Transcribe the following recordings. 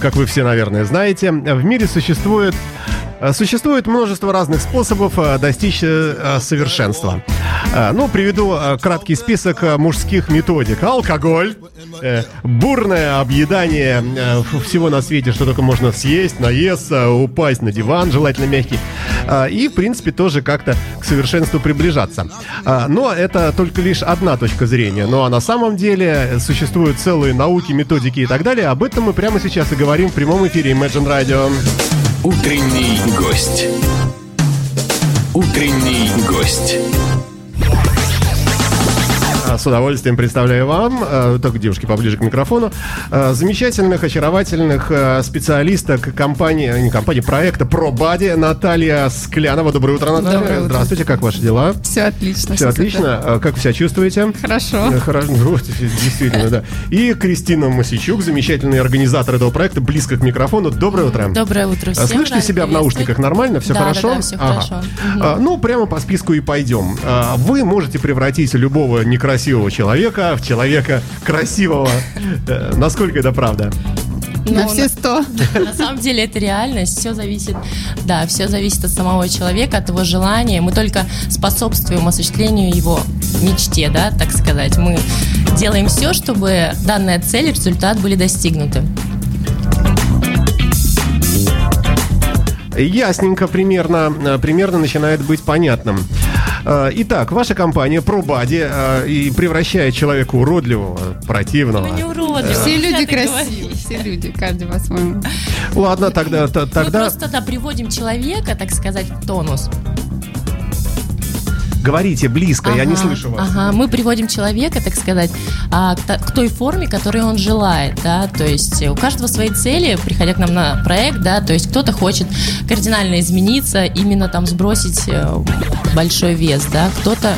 как вы все, наверное, знаете, в мире существует Э, существует множество разных способов э, достичь э, совершенства. Ну, приведу краткий список мужских методик. Алкоголь, бурное объедание всего на свете, что только можно съесть, наесться, упасть на диван, желательно мягкий. И, в принципе, тоже как-то к совершенству приближаться. Но это только лишь одна точка зрения. Ну, а на самом деле существуют целые науки, методики и так далее. Об этом мы прямо сейчас и говорим в прямом эфире Imagine Radio. Утренний гость. Утренний гость. А, с удовольствием представляю вам, а, только девушки поближе к микрофону, а, замечательных, очаровательных специалисток компании, не компании, проекта ProBody Наталья Склянова. Доброе утро, Наталья. Доброе утро. Здравствуйте, как ваши дела? Все отлично. Все, отлично. Супер. Как вы себя чувствуете? Хорошо. Э, хорошо, ну, действительно, да. И Кристина Масичук, замечательный организатор этого проекта, близко к микрофону. Доброе утро. Доброе утро всем. Слышите себя в наушниках нормально? Все да, хорошо? Да, да, все ага. хорошо. Ну, прямо по списку и пойдем. Вы можете превратить любого некрасивого некрасивого человека в человека красивого. Э, насколько это правда? Ну, на все сто. На самом деле это реальность. Все зависит, да, все зависит от самого человека, от его желания. Мы только способствуем осуществлению его мечте, да, так сказать. Мы делаем все, чтобы данная цель и результат были достигнуты. Ясненько примерно, э, примерно начинает быть понятным. Э, итак, ваша компания ProBody э, и превращает человека уродливого, противного. Мы не уродливые. Все люди красивые, все люди, каждый по-своему. Ладно, тогда... тогда... Мы просто да, приводим человека, так сказать, в тонус. Говорите близко, ага, я не слышу вас. Ага, мы приводим человека, так сказать, а, к той форме, которой он желает, да, то есть у каждого свои цели, приходя к нам на проект, да, то есть кто-то хочет кардинально измениться, именно там сбросить э, большой вес, да, кто-то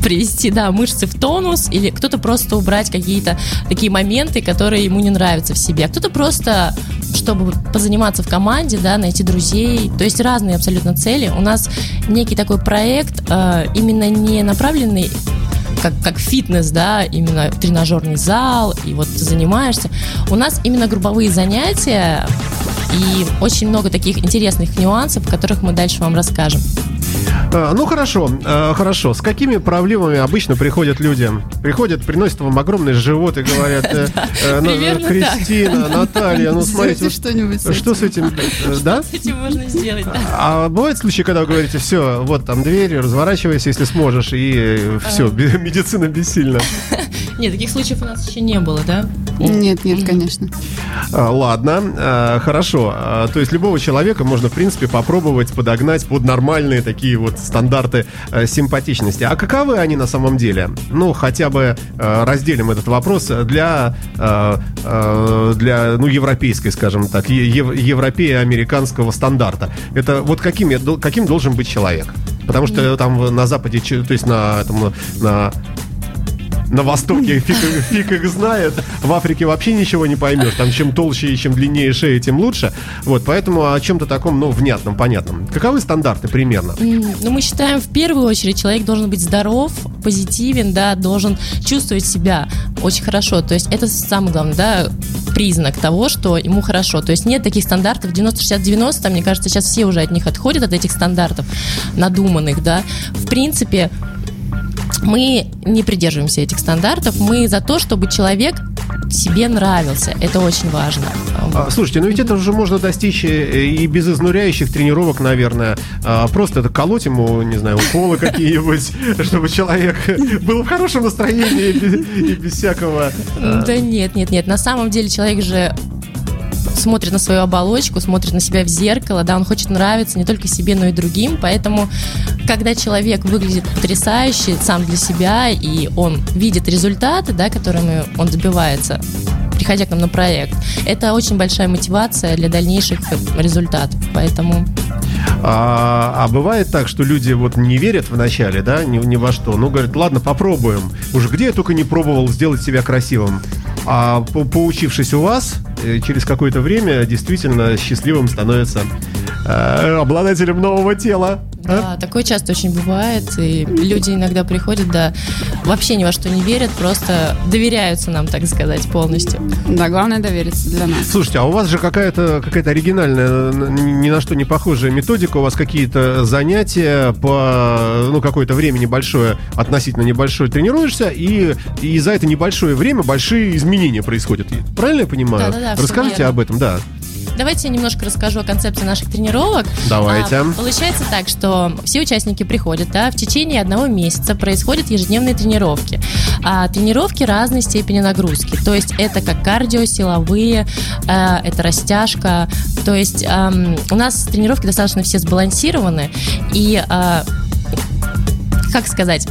привести, да, мышцы в тонус, или кто-то просто убрать какие-то такие моменты, которые ему не нравятся в себе, а кто-то просто, чтобы позаниматься в команде, да, найти друзей, то есть разные абсолютно цели. У нас некий такой проект, э, именно не направленный как, как фитнес, да, именно тренажерный зал, и вот ты занимаешься. У нас именно групповые занятия и очень много таких интересных нюансов, о которых мы дальше вам расскажем. А, ну хорошо, а, хорошо. С какими проблемами обычно приходят люди? Приходят, приносят вам огромный живот и говорят, э, э, Кристина, Наталья, ну смотрите, что-нибудь что с этим, э, да? С этим можно сделать. А бывают случаи, когда вы говорите, все, вот там дверь, разворачивайся, если сможешь, и все, а. медицина бессильна. Нет, таких случаев у нас еще не было, да? Нет, нет, конечно. Ладно, хорошо. То есть любого человека можно, в принципе, попробовать подогнать под нормальные такие вот стандарты э, симпатичности. А каковы они на самом деле? Ну, хотя бы э, разделим этот вопрос для, э, э, для ну, европейской, скажем так, ев, европео-американского стандарта. Это вот каким, каким должен быть человек? Потому что там на Западе, то есть на, там, на на Востоке фиг, фиг их знает. В Африке вообще ничего не поймешь. Там чем толще и чем длиннее шея, тем лучше. Вот, поэтому о чем-то таком, ну, внятном, понятном. Каковы стандарты примерно? Ну, мы считаем, в первую очередь, человек должен быть здоров, позитивен, да, должен чувствовать себя очень хорошо. То есть это самый главный, да, признак того, что ему хорошо. То есть нет таких стандартов 90-60-90, мне кажется, сейчас все уже от них отходят, от этих стандартов надуманных, да. В принципе, мы не придерживаемся этих стандартов. Мы за то, чтобы человек себе нравился. Это очень важно. А, слушайте, ну ведь это уже можно достичь и без изнуряющих тренировок, наверное. А, просто это колоть ему, не знаю, уколы какие-нибудь, чтобы человек был в хорошем настроении и без всякого... А. Да нет, нет, нет. На самом деле человек же смотрит на свою оболочку, смотрит на себя в зеркало, да, он хочет нравиться не только себе, но и другим, поэтому когда человек выглядит потрясающе сам для себя, и он видит результаты, да, которыми он добивается, приходя к нам на проект, это очень большая мотивация для дальнейших результатов, поэтому... А, а бывает так, что люди вот не верят в начале, да, ни, ни во что, ну, говорят, ладно, попробуем. Уж где я только не пробовал сделать себя красивым. А по поучившись у вас, э, через какое-то время действительно счастливым становится обладателем нового тела. Да, такое часто очень бывает, и люди иногда приходят, да, вообще ни во что не верят, просто доверяются нам, так сказать, полностью. Да, главное довериться для нас. Слушайте, а у вас же какая-то какая-то оригинальная, ни на что не похожая методика, у вас какие-то занятия по, ну, какое-то время небольшое, относительно небольшое тренируешься, и, и за это небольшое время большие изменения происходят. Правильно я понимаю? Да-да-да, всё Расскажите верно. об этом, да. Давайте я немножко расскажу о концепции наших тренировок. Давайте. А, получается так, что все участники приходят, да, в течение одного месяца происходят ежедневные тренировки. А, тренировки разной степени нагрузки. То есть это как кардио, силовые, э, это растяжка. То есть эм, у нас тренировки достаточно все сбалансированы. И э, как сказать,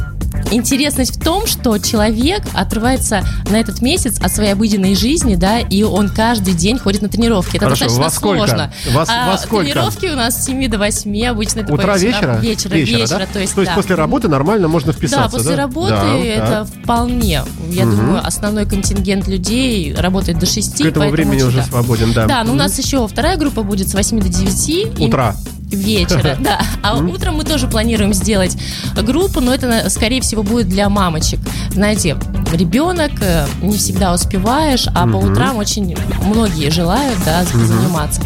интересность в том, что человек отрывается на этот месяц от своей обыденной жизни, да, и он каждый день ходит на тренировки. Это Хорошо, достаточно во сколько? сложно. Во А, во сколько? Тренировки у нас с 7 до 8, обычно это Утра, по вечера? Вечера, вечера, да? то есть, То есть да. после работы нормально можно вписаться, Да, после работы Да, это так. вполне. Я Мгм. думаю, основной контингент людей работает до 6. К этому времени уже да. свободен, да. Да, но у Мгм. нас еще вторая группа будет с 8 до 9. и- Утра. Вечера, да. А утром мы тоже планируем сделать группу, но это, скорее всего, будет для мамочек. Знаете, ребенок, э, не всегда успеваешь, а по утрам очень многие желают, да, заниматься.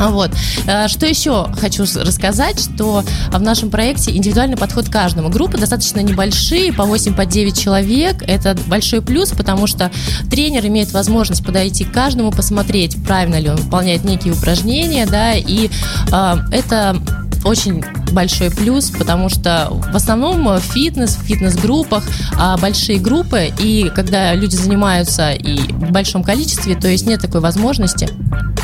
А Вот. Э, Что еще хочу рассказать, что в нашем проекте индивидуальный подход к каждому. Группы достаточно небольшие, по 8, по 9 человек. Это большой плюс, потому что тренер имеет возможность подойти к каждому, посмотреть, правильно ли он выполняет некие упражнения, да, и э, это очень большой плюс, потому что в основном фитнес, в фитнес-группах а, большие группы, и когда люди занимаются и в большом количестве, то есть нет такой возможности а,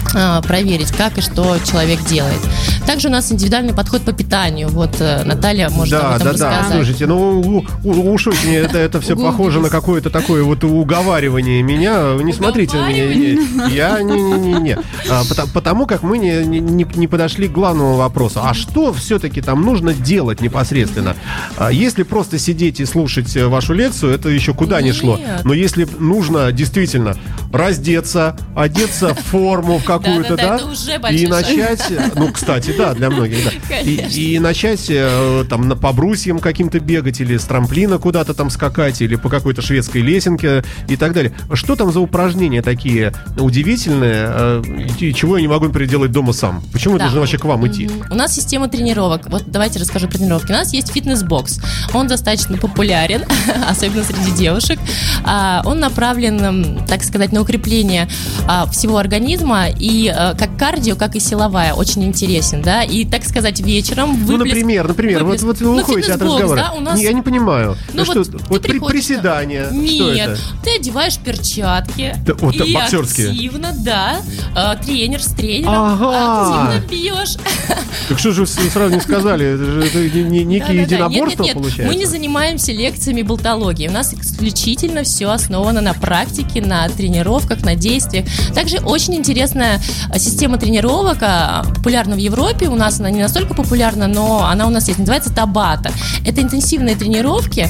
проверить, как и что человек делает. Также у нас индивидуальный подход по питанию. Вот э, Наталья может да, об этом да, да. рассказать. Слушайте, ну уж очень это, это все похоже на какое-то такое вот уговаривание меня. Не смотрите на меня. Я не, не, не, не. А, Потому как мы не, не, не- подошли к главному вопросу. А что все-таки там нужно делать непосредственно? А, Если просто сидеть и слушать э, вашу лекцию, это еще куда не шло. Но если нужно действительно раздеться, одеться в форму в какую-то, да, это уже и начать, ну, кстати, да, для многих, да. И, и начать э, там на по брусьям каким-то бегать или с трамплина куда-то там скакать или по какой-то шведской лесенке и так далее. Что там за упражнения такие удивительные, э, и чего я не могу переделать дома сам? Почему я Да. должен вообще к вам идти? У нас система тренировок. Вот давайте расскажу про тренировки. У нас есть фитнес-бокс. Он достаточно популярен, особенно среди девушек. А, Он направлен, так сказать, на укрепление а, всего организма и э, как кардио, как и силовая. Очень интересен, да. И, так сказать, вечером Ну, выплеск- например, например, вот, выплеск- вот вы Ну, уходите от фитнес-бокс, разговора. да, у нас- Не, я не понимаю. Ну, что, вот вот при- приседания. Нет, Что это? ты одеваешь перчатки Да, вот, и боксерские. активно, да, э, тренер с тренером Ага. активно бьешь. Так что же вы сразу не сказали? Это же это не- не- некие. Нет, единоборства нет, нет. получается? Мы не занимаемся лекциями болтологии. У нас исключительно все основано на практике, на тренировках, на действиях. Также очень интересная а, система тренировок, а, популярна в Европе. У нас она не настолько популярна, но она у нас есть. Называется Табата. Это интенсивные тренировки.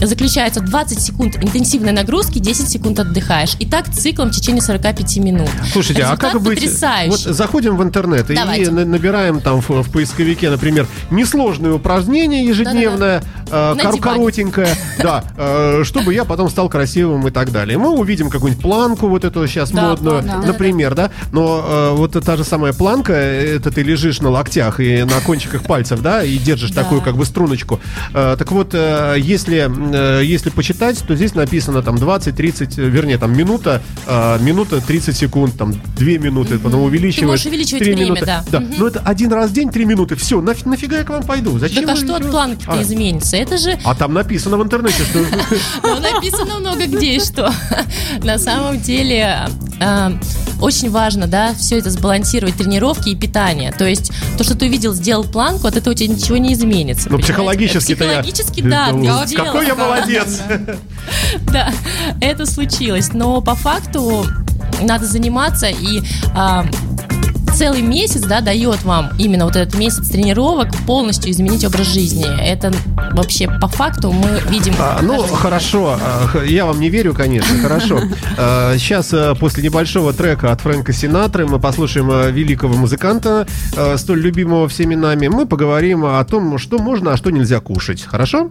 А, а, Заключается 20 секунд интенсивной нагрузки, 10 секунд отдыхаешь. И так циклом в течение 45 минут. Слушайте, а Результат как быть? потрясающий. Вот заходим в интернет и Давайте. на- набираем там в, в поисковике, например, несложное упражнение ежедневное, э, На кор- диване. коротенькое, да, э, чтобы я потом стал красивым и так далее. Мы увидим какую-нибудь планку вот эту сейчас Да, модную, да, например, да. Но э, вот та же самая планка, это ты лежишь на локтях и на кончиках пальцев, да, и держишь Да. такую как бы струночку. Э, так вот, э, если э, если почитать, то здесь написано там 20-30, э, вернее, там минута, э, минута 30 секунд, там 2 минуты, потом увеличиваешь. можешь увеличивать 3 время, минуты. да. Да, но это один раз в день 3 минуты, все, наф- нафига я к вам пойду? Зачем? Так а что от планки-то А. изменится? Это же А там написано в интернете, что... Ну, написано много где и что. На самом деле э, очень важно, да, все это сбалансировать, тренировки и питание. То есть то, что ты увидел, сделал планку, от этого у тебя ничего не изменится. Ну, психологически-то я... Психологически, да, ты сделал. Какой я молодец! Да, это случилось. Но по факту надо заниматься и а, целый месяц, да, дает вам именно вот этот месяц тренировок полностью изменить образ жизни. Это вообще по факту мы видим. А, ну, хорошо. А, Я вам не верю, конечно. Хорошо. Сейчас, а, после небольшого трека от Фрэнка Синатры, мы послушаем а, великого музыканта, а, столь любимого всеми нами. Мы поговорим о том, что можно, а что нельзя кушать. Хорошо?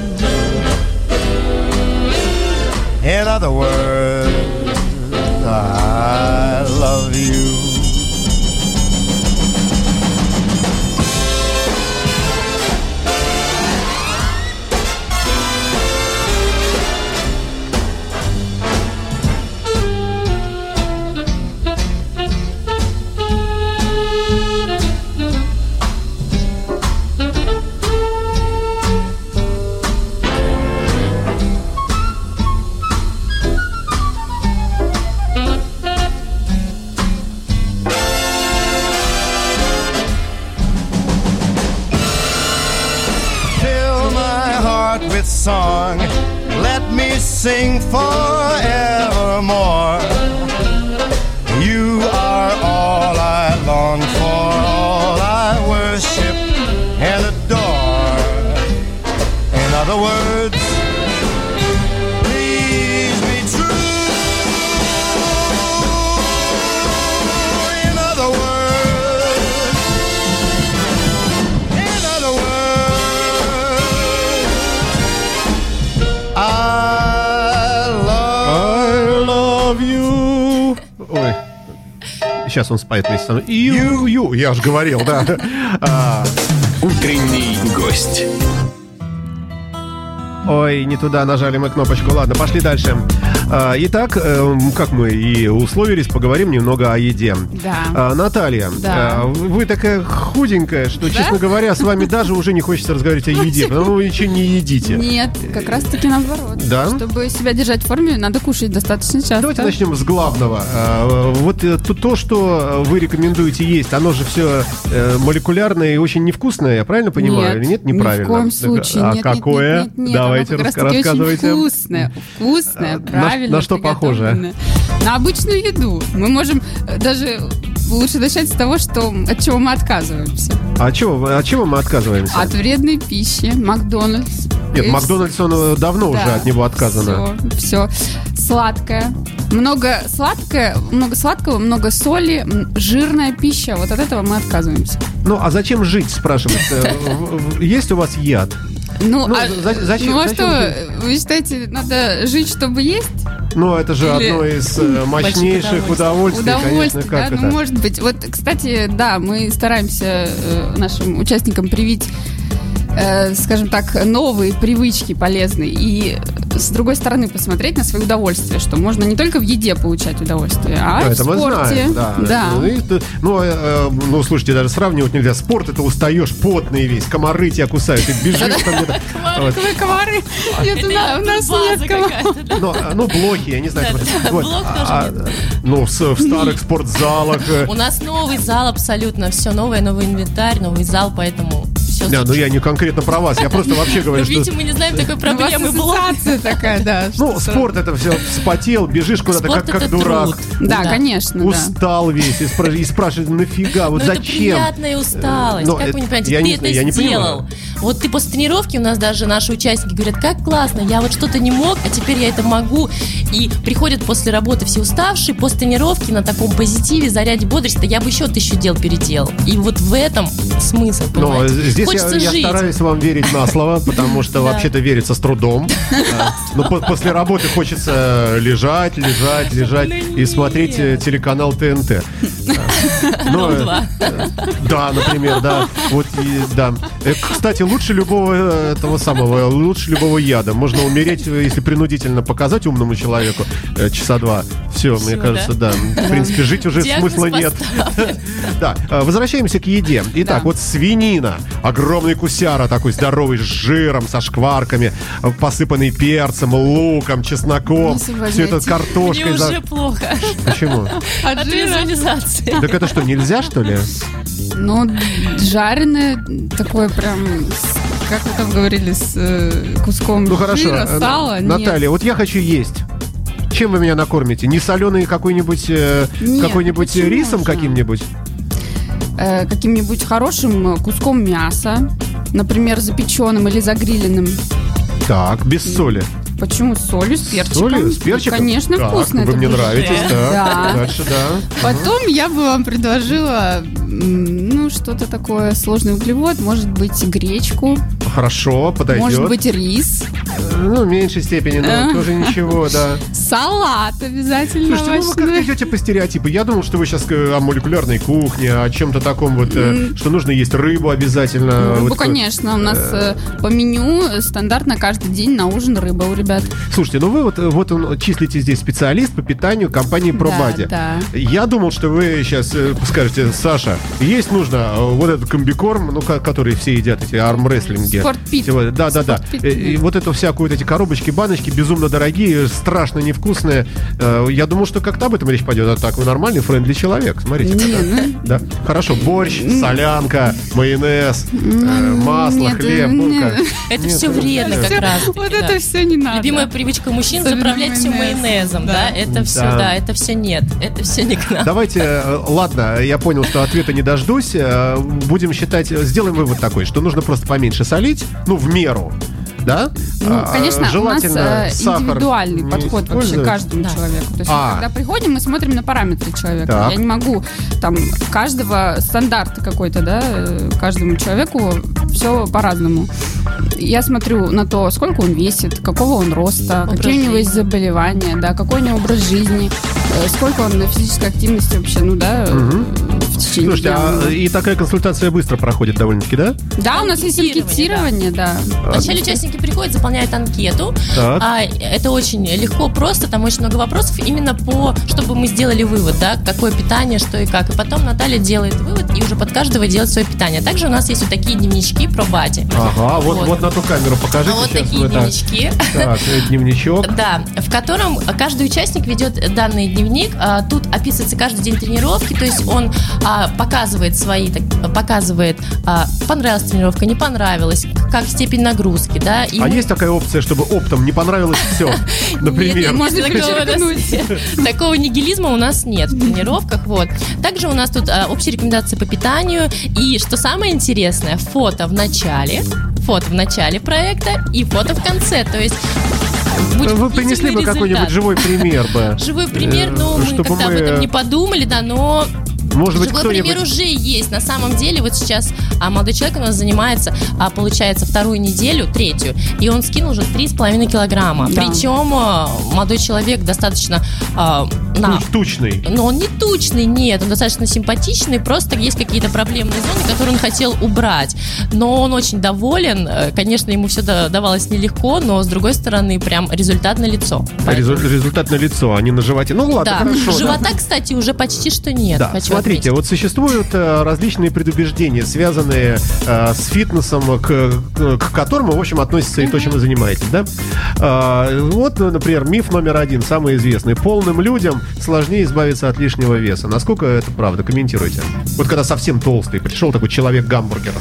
In other words, I love you. Sing forevermore. Сейчас он споет вместе со мной. Ю, ю. Я же говорил, да. А, Утренний гость. Ой, не туда нажали мы кнопочку. Ладно, пошли дальше. Итак, эм, как мы и условились, поговорим немного о еде. Да. А, Наталья, Да. а, вы такая худенькая, что, Да? честно говоря, с вами даже уже не хочется разговаривать о еде, потому что вы ничего не едите. Нет, как раз таки наоборот. Да? Чтобы себя держать в форме, надо кушать достаточно часто. Давайте начнем с главного. А, Вот э, то, то, что вы рекомендуете есть, оно же все молекулярное и очень невкусное, я правильно понимаю? Или нет, неправильно? Ни в коем случае. А нет, нет, какое? Нет, нет, нет. Давайте рассказывайте. Очень вкусное, вкусное, А, на- правильно. на что похоже? На обычную еду. Мы можем э, даже лучше начать с того, что от чего мы отказываемся. А чего, вы- от чего мы отказываемся? От вредной пищи, Макдональдс. Нет, Э, Макдональдс, он э, давно уже Да. от него отказано. Все, Сладкое. Много сладкое, много сладкого, много соли, жирная пища. Вот от этого мы отказываемся. Ну, а зачем жить, спрашивается? Есть у вас яд? Ну, Ну, а, за- зачем- ну а зачем что, вы считаете, надо жить, чтобы есть? Ну, это же Или- одно из э, мощнейших удовольствий, конечно, Удовольствие, как да, это? ну может быть. Вот, кстати, да, мы стараемся э, нашим участникам привить, э, скажем так, новые привычки полезные. И с другой стороны посмотреть на свои удовольствия, что можно не только в еде получать удовольствие, а в это мы спорте. знаем, да. да. Ну, и ну, э, ну, слушайте, даже сравнивать нельзя. Спорт это устаешь, потный весь, комары тебя кусают, ты бежишь там где-то. Вот. Комары, комары. Нет, у на- у нас нет комаров. Ну, а, ну, блоки, я не знаю. Блок тоже А, Ну, в, в старых спортзалах. э, У нас новый зал абсолютно, все новое, новый инвентарь, новый зал, поэтому все. Не, ну я не конкретно про вас, я просто вообще говорю, что... видите, мы не знаем такой У вас проблемы. Ассоциация такая, да. Ну, спорт это все вспотел, бежишь куда-то как, как дурак. Да, Да. конечно, да. Устал весь и, спра- и спрашивает, нафига, вот Ну, это зачем? приятная усталость. Ну, как вы не понимаете, я ты не это сделал. Вот ты после тренировки, у нас даже наши участники говорят, как классно, я вот что-то не мог, а теперь я это могу. и приходят после работы все уставшие, после тренировки на таком позитиве, заряде бодрости, я бы еще тысячу дел переделал. И вот в этом смысл, Но понимаете? здесь Хочется я жить. стараюсь вам верить на слово, потому что вообще-то верится с трудом. А, Но по- после работы хочется лежать, лежать, лежать и смотреть э, телеканал ТНТ. А, ну, э, Два. Да, например, да. Вот и да. Э, Кстати, лучше любого э, этого самого, лучше любого яда. Можно умереть, э, если принудительно показать умному человеку э, часа два. Все, мне кажется, да. В принципе, жить уже смысла нет. Да, э, возвращаемся к еде. Итак, вот свинина, огромный кусяра такой здоровый, с жиром, со шкварками, э, посыпанный перцем, луком, чесноком, Не все это с картошкой. Мне уже плохо Почему? от визуализации. Так это что, нельзя, что ли? Ну, жареное такое прям, как вы там говорили, с э, куском Ну хорошо, жира, э, сала. Нет. Наталья, вот я хочу есть. Чем вы меня накормите? Не соленый какой-нибудь э, какой-нибудь рисом каким-нибудь? Э, каким-нибудь хорошим э, куском мяса, например, запеченным или загриленным. Так, без соли. Почему? С солью, с перчиком. Солью, с перчиком? Конечно, Так, вкусно. Вы это мне будет. нравитесь, да. Да. Дальше, да. Потом я бы вам предложила, ну, что-то такое сложный углевод. Может быть, гречку, Хорошо, подойдет. может быть, рис, Ну, в меньшей степени, но тоже ничего, да. салат обязательно Слушайте, ну вы как овощной. идете по стереотипу. Я думал, что вы сейчас о молекулярной кухне, о чем-то таком вот, э, что нужно есть рыбу обязательно. Рыбу, Вот, конечно, у нас э, по меню э, стандартно каждый день на ужин рыба у ребят. Слушайте, ну вы вот, э, вот он, числите здесь специалист по питанию компании ProBody. Да, Я думал, что вы сейчас скажете, Саша, есть нужно э, вот этот комбикорм, ну, ко- который все едят, эти армрестлинги. Спортпит. Типа, Да, да, да. Спортпит, И, и да. вот эту всякую, вот эти коробочки, баночки безумно дорогие, страшно невкусные. Э, Я думал, что как-то об этом речь пойдет. А так, вы нормальный, френдли человек. Смотрите. Не, какая. ну- Да. Хорошо, борщ, солянка, майонез, э, масло, нет, хлеб. э, ну, как? Это Нет, все ну, вредно как раз. Вот это все не надо. Любимая привычка мужчин заправлять все майонез. майонезом, да? Да. Это все, Да. да, это все нет. Это все не к нам. Давайте, э, ладно, я понял, что ответа не дождусь. э, Будем считать, э, сделаем вывод такой, что нужно просто поменьше солить, ну, в меру. Да? Ну, А, конечно, у нас э, индивидуальный подход вообще к каждому Да. человеку. То есть, А. когда приходим, мы смотрим на параметры человека. Так. Я не могу там каждого стандарта какой-то, да, э, каждому человеку все по-разному. Я смотрю на то, сколько он весит, какого он роста, Образ какие у него есть жизни. заболевания, да, какой у него образ жизни, э, сколько он на физической активности вообще, ну да, э, в течение Слушайте, дня. а, и такая консультация быстро проходит довольно-таки, да? Да, у нас есть анкетирование, да. Вначале участники приходят, заполняют анкету. Так. А, это очень легко, просто, там очень много вопросов, именно по, чтобы мы сделали вывод, да, какое питание, что и как. И потом Наталья делает вывод и уже под каждого делает свое питание. Также у нас есть вот такие дневнички про бати. Ага, вот, вот. Вот. на ту камеру покажите. А вот сейчас такие да. дневнички. Так, э, дневничок. Да, в котором каждый участник ведет данный дневник. А, Тут описывается каждый день тренировки, то есть он а, показывает свои, так, показывает, а, понравилась тренировка, не понравилась, как степень нагрузки, да. И А мы- есть такая опция, чтобы оптом не понравилось все, например? Такого, нигилизма у нас нет в тренировках. Вот. Также у нас тут а, общие рекомендации по питанию. И что самое интересное, фото в начале, фото в начале проекта и фото в конце. То есть будет Вы принесли бы какой-нибудь живой пример бы. Живой пример, ну, Э, мы чтобы как-то об мы- этом не подумали, да, но Может быть, Живой пример уже есть. На самом деле, вот сейчас а, молодой человек у нас занимается, а, получается, вторую неделю, третью, и он скинул уже 3,5 килограмма. Да. Причем а, молодой человек достаточно а, на... Туч- Тучный. Но он не тучный, нет, он достаточно симпатичный, просто есть какие-то проблемные зоны, которые он хотел убрать. Но он очень доволен, Э, конечно, ему все давалось нелегко, но с другой стороны, прям результат на лицо. Резу- Результат на лицо, а не на животе. Ну ладно, Да, хорошо. да. живота, кстати, уже почти что нет. Да, смотрите, отметить. вот существуют э, различные предубеждения, связанные э, с фитнесом, к, к- которому, в общем, относится и то, чем вы занимаетесь, да? А, вот, например, миф номер один, самый известный. Полным людям сложнее избавиться от лишнего веса. Насколько это правда? Комментируйте. Вот когда совсем толстый, пришел такой человек-гамбургер.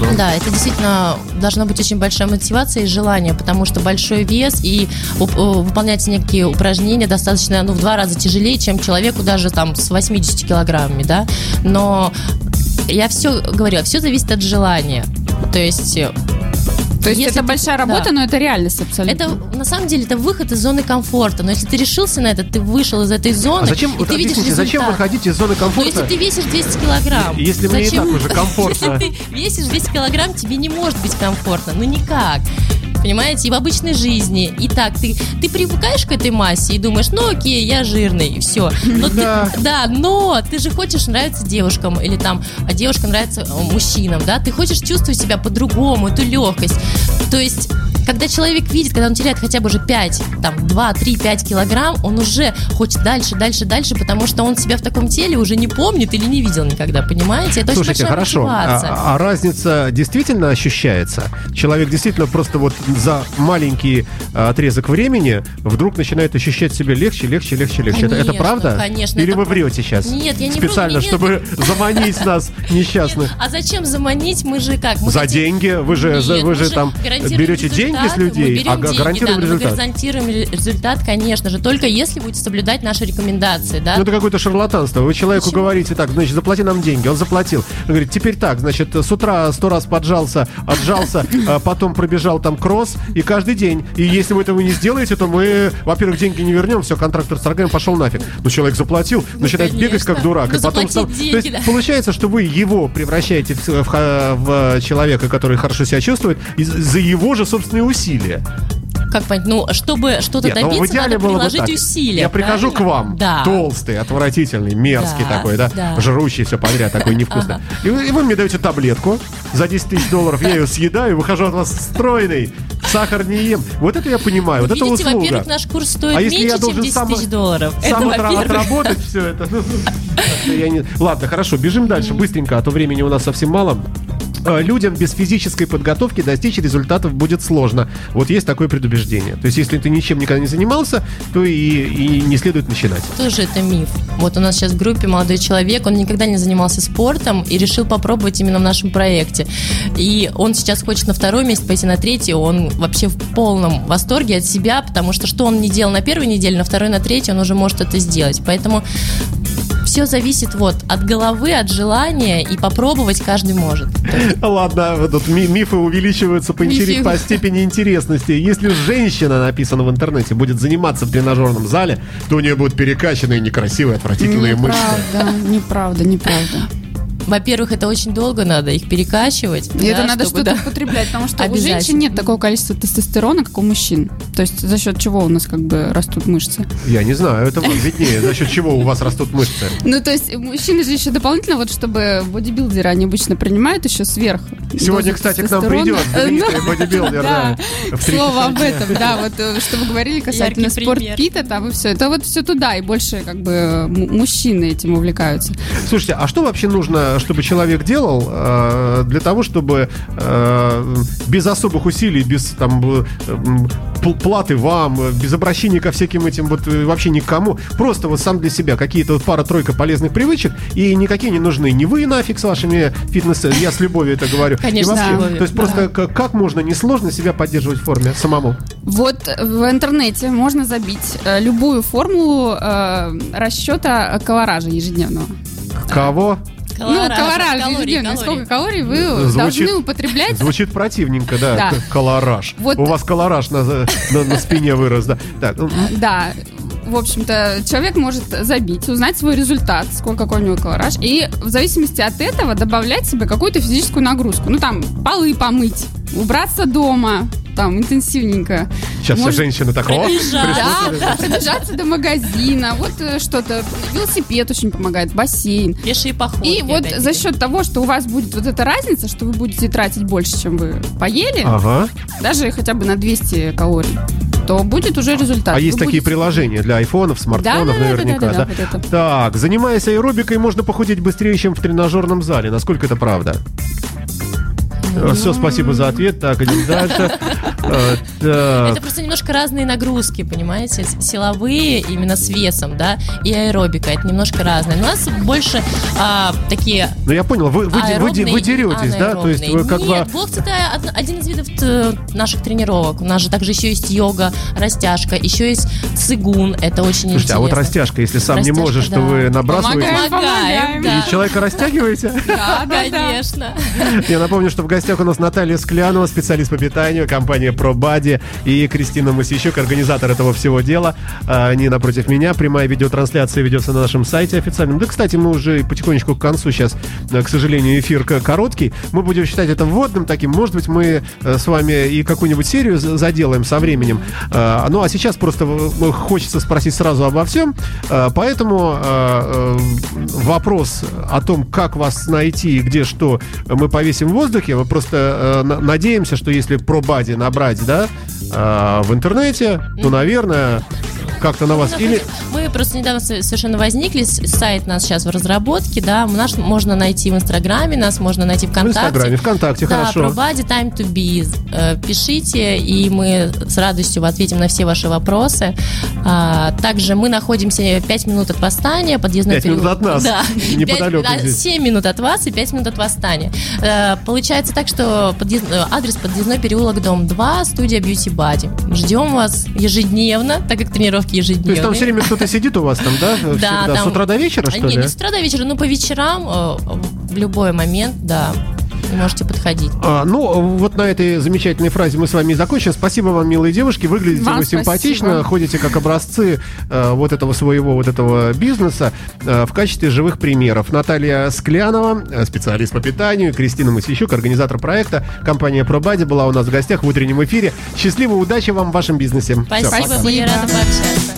Ну, Да, это действительно должна быть очень большая мотивация и желание, потому что большой вес и э, выполнять некие упражнения достаточно, ну, в два раза тяжелее, чем человеку даже там с 80 килограммами, да. Но я все говорю, все зависит от желания. То есть э, То есть Если это ты- большая да. работа, но это реальность абсолютно. Это на самом деле это выход из зоны комфорта. Но если ты решился на это, ты вышел из этой зоны. А зачем, и вот ты видишь объясните, зачем результат. выходить из зоны Ну, комфорта? если ты весишь 200 килограмм. Если мне и зачем- так уже комфортно. Если ты весишь 200 килограмм, тебе не может быть комфортно. Ну никак. Понимаете, и в обычной жизни. И так, ты, ты привыкаешь к этой массе и думаешь, ну окей, я жирный, и все. Но Да. ты, да, но ты же хочешь нравиться девушкам, или там, а девушка нравится э, мужчинам, да, ты хочешь чувствовать себя по-другому, эту легкость. То есть, когда человек видит, когда он теряет хотя бы уже 5, там, 2, 3, 5 килограмм, он уже хочет дальше, дальше, дальше, потому что он себя в таком теле уже не помнит или не видел никогда, понимаете? Это Слушайте, очень хорошо. мотивация. А, а разница действительно ощущается? Человек действительно просто вот за маленький а, отрезок времени вдруг начинает ощущать себя легче, легче, легче, легче. Это- это, Конечно, правда? конечно, Или это вы врете сейчас? Нет, я не вру, Специально, нет, нет. чтобы заманить нас несчастных. А зачем заманить? Мы же как? Мы За хотим- деньги? Вы же, за- Нет, вы же там берете деньги с результат, мы людей, берем а гарантируем да, но результат. Мы гарантируем ре- результат, конечно же, только если будете соблюдать наши рекомендации, да? Ну, это какое-то шарлатанство. Вы человеку Почему? говорите так, значит, заплати нам деньги. Он заплатил. Он говорит, теперь так, значит, с утра сто раз поджался, отжался, а потом пробежал там кросс, и каждый день. И если вы этого не сделаете, то мы, во-первых, деньги не вернем, все, контракт расторгаем, пошел нафиг. Ну, человек заплатил, начинает конечно. бегать как дурак. Ну, и потом заплатить сам- деньги, То есть да. получается, что вы его превращаете в, в ха- в человека, который хорошо себя чувствует, за его же собственные усилия. Как понять? Ну, чтобы что-то Нет, ну, добиться, в идеале надо было бы приложить так. усилия. Я прихожу к вам, Да. толстый, отвратительный, мерзкий Да, такой, да, да. жрущий все подряд, такой невкусный. И, вы, и вы мне даете таблетку за 10 тысяч долларов, я ее съедаю, выхожу от вас стройный, сахар не ем. Вот это я понимаю, вот это Видите, услуга. во-первых, наш курс стоит А если я меньше, чем должен 10 сам- тысяч долларов. Сам это отработать все это. Как-то я не- Ладно, хорошо, бежим дальше, быстренько, а то времени у нас совсем мало. Э, Людям без физической подготовки достичь результатов будет сложно. Вот есть такое предубеждение. То есть, если ты ничем никогда не занимался, то и, и не следует начинать. Тоже это миф. Вот у нас сейчас в группе молодой человек, он никогда не занимался спортом и решил попробовать именно в нашем проекте. И он сейчас хочет на второй месяц пойти на третий, он вообще в полном восторге от себя, потому что что он не делал на первой неделе, на второй, на третьей он уже может это сделать. Поэтому все зависит вот от головы, от желания, и попробовать каждый может. Ладно, тут ми- мифы увеличиваются по, интерес- Мифы. по степени интересности. Если женщина, написано в интернете, будет заниматься в тренажерном зале, то у нее будут перекачанные, некрасивые, отвратительные мышцы. Неправда, неправда, неправда. Во-первых, это очень долго надо их перекачивать. И это да, надо чтобы, что-то да. употреблять, потому что у женщин нет такого количества тестостерона, как у мужчин. То есть за счет чего у нас как бы растут мышцы. Я не знаю, это вам виднее, за счет чего у вас растут мышцы. Ну, то есть мужчины же еще дополнительно, вот чтобы бодибилдеры, они обычно принимают еще сверх. Сегодня, кстати, к нам придет Э, знаменитый ну, бодибилдер, да, Слово об этом, да, вот э, что вы говорили касательно спортпита, там и все. Это вот все туда, и больше как бы м- мужчины этим увлекаются. Слушайте, а что вообще нужно, чтобы человек делал э, для того, чтобы э, без особых усилий, без там э, платы вам, э, без обращения ко всяким этим вот э, вообще никому, просто вот сам для себя какие-то вот пара-тройка полезных привычек, и никакие не нужны ни вы нафиг с вашими фитнес, я с любовью это говорю. Конечно, И вообще, любовью, То есть просто как, как можно несложно себя поддерживать в форме самому? Вот в интернете можно забить э, любую формулу э, расчета колоража ежедневного. Кого? Ну, колораж калории, ежедневный. калории. Сколько калорий вы Звучит- должны употреблять Звучит противненько, да. Да. Колораж. Вот- У вас колораж на, на, на спине вырос, да. Так, ну, Да, в общем-то, человек может забить, узнать свой результат, сколько какой у него колораж, и в зависимости от этого добавлять себе какую-то физическую нагрузку. Ну, там, полы помыть, убраться дома, там, интенсивненько. сейчас все Может- женщины так, о, Пробежать. Да, да, пробежаться до магазина, вот э, что-то. Велосипед очень помогает, бассейн. Пешие походы. И вот за счет того, что у вас будет вот эта разница, что вы будете тратить больше, чем вы поели, Ага. даже хотя бы на 200 калорий, то будет уже результат. А есть Вы такие будете- приложения для айфонов, смартфонов Да-да-да-да-да, наверняка, да? вот это. Так, занимаясь аэробикой, можно похудеть быстрее, чем в тренажерном зале. Насколько это правда? Все, спасибо за ответ. Так, идем дальше. Э, Это просто немножко разные нагрузки, понимаете? Силовые именно с весом, да, и аэробика. Это немножко разное. У нас больше а, такие Ну, я понял, вы, вы, вы, аэробные вы и деретесь, да? То есть вы как Нет, бы... бокс это од- один из видов э, наших тренировок. У нас же также еще есть йога, растяжка, еще есть цигун. Это очень Слушайте, а вот интересно. растяжка, если сам не можешь, то вы набрасываете Помогаем. Да. и человека растягиваете? Да. Конечно. Я напомню, что в гостях гостях у нас Наталья Склянова, специалист по питанию, компания ProBody и Кристина Масищук, организатор этого всего дела. А, Они напротив меня. Прямая видеотрансляция ведется на нашем сайте официальном. Да, кстати, мы уже потихонечку к концу сейчас, э, к сожалению, эфир короткий. Мы будем считать это вводным таким. Может быть, мы э, с вами и какую-нибудь серию за- заделаем со временем. А, Ну, а сейчас просто хочется спросить сразу обо всем. А, Поэтому э, вопрос о том, как вас найти и где что, мы повесим в воздухе. Просто э, на- надеемся, что если про Бади набрать, да, э, в интернете, то, наверное, как-то на вас... Или Мы просто недавно со- совершенно возникли, сайт нас сейчас в разработке, да, наш можно найти в Инстаграме, нас можно найти в ВКонтакте. Инстаграме, ВКонтакте, Да, хорошо. про Body Time to Be. Э, Пишите, и мы с радостью ответим на все ваши вопросы. А, Также мы находимся 5 минут от восстания, подъездной Пять минут от нас, Да, неподалеку Пять- да, здесь. 7 минут от вас и 5 минут от восстания. Э, Получается так, что подъезд- э, адрес подъездной переулок, дом 2, студия Beauty Body. Ждем вас ежедневно, так как тренировки То есть там все время кто-то сидит у вас там, да? Там- С утра до вечера, что не, ли? не с утра до вечера, но по вечерам э, в любой момент, да, можете подходить. А, ну, вот на этой замечательной фразе мы с вами и закончим. Спасибо вам, милые девушки. Выглядите Вам вы симпатично, спасибо. ходите как образцы э, вот этого своего вот этого бизнеса э, в качестве живых примеров. Наталья Склянова, э, специалист по питанию, Кристина Масищук, организатор проекта, компания ProBody была у нас в гостях в утреннем эфире. Счастливо, удачи вам в вашем бизнесе. Спасибо, пока. были рады пообщаться.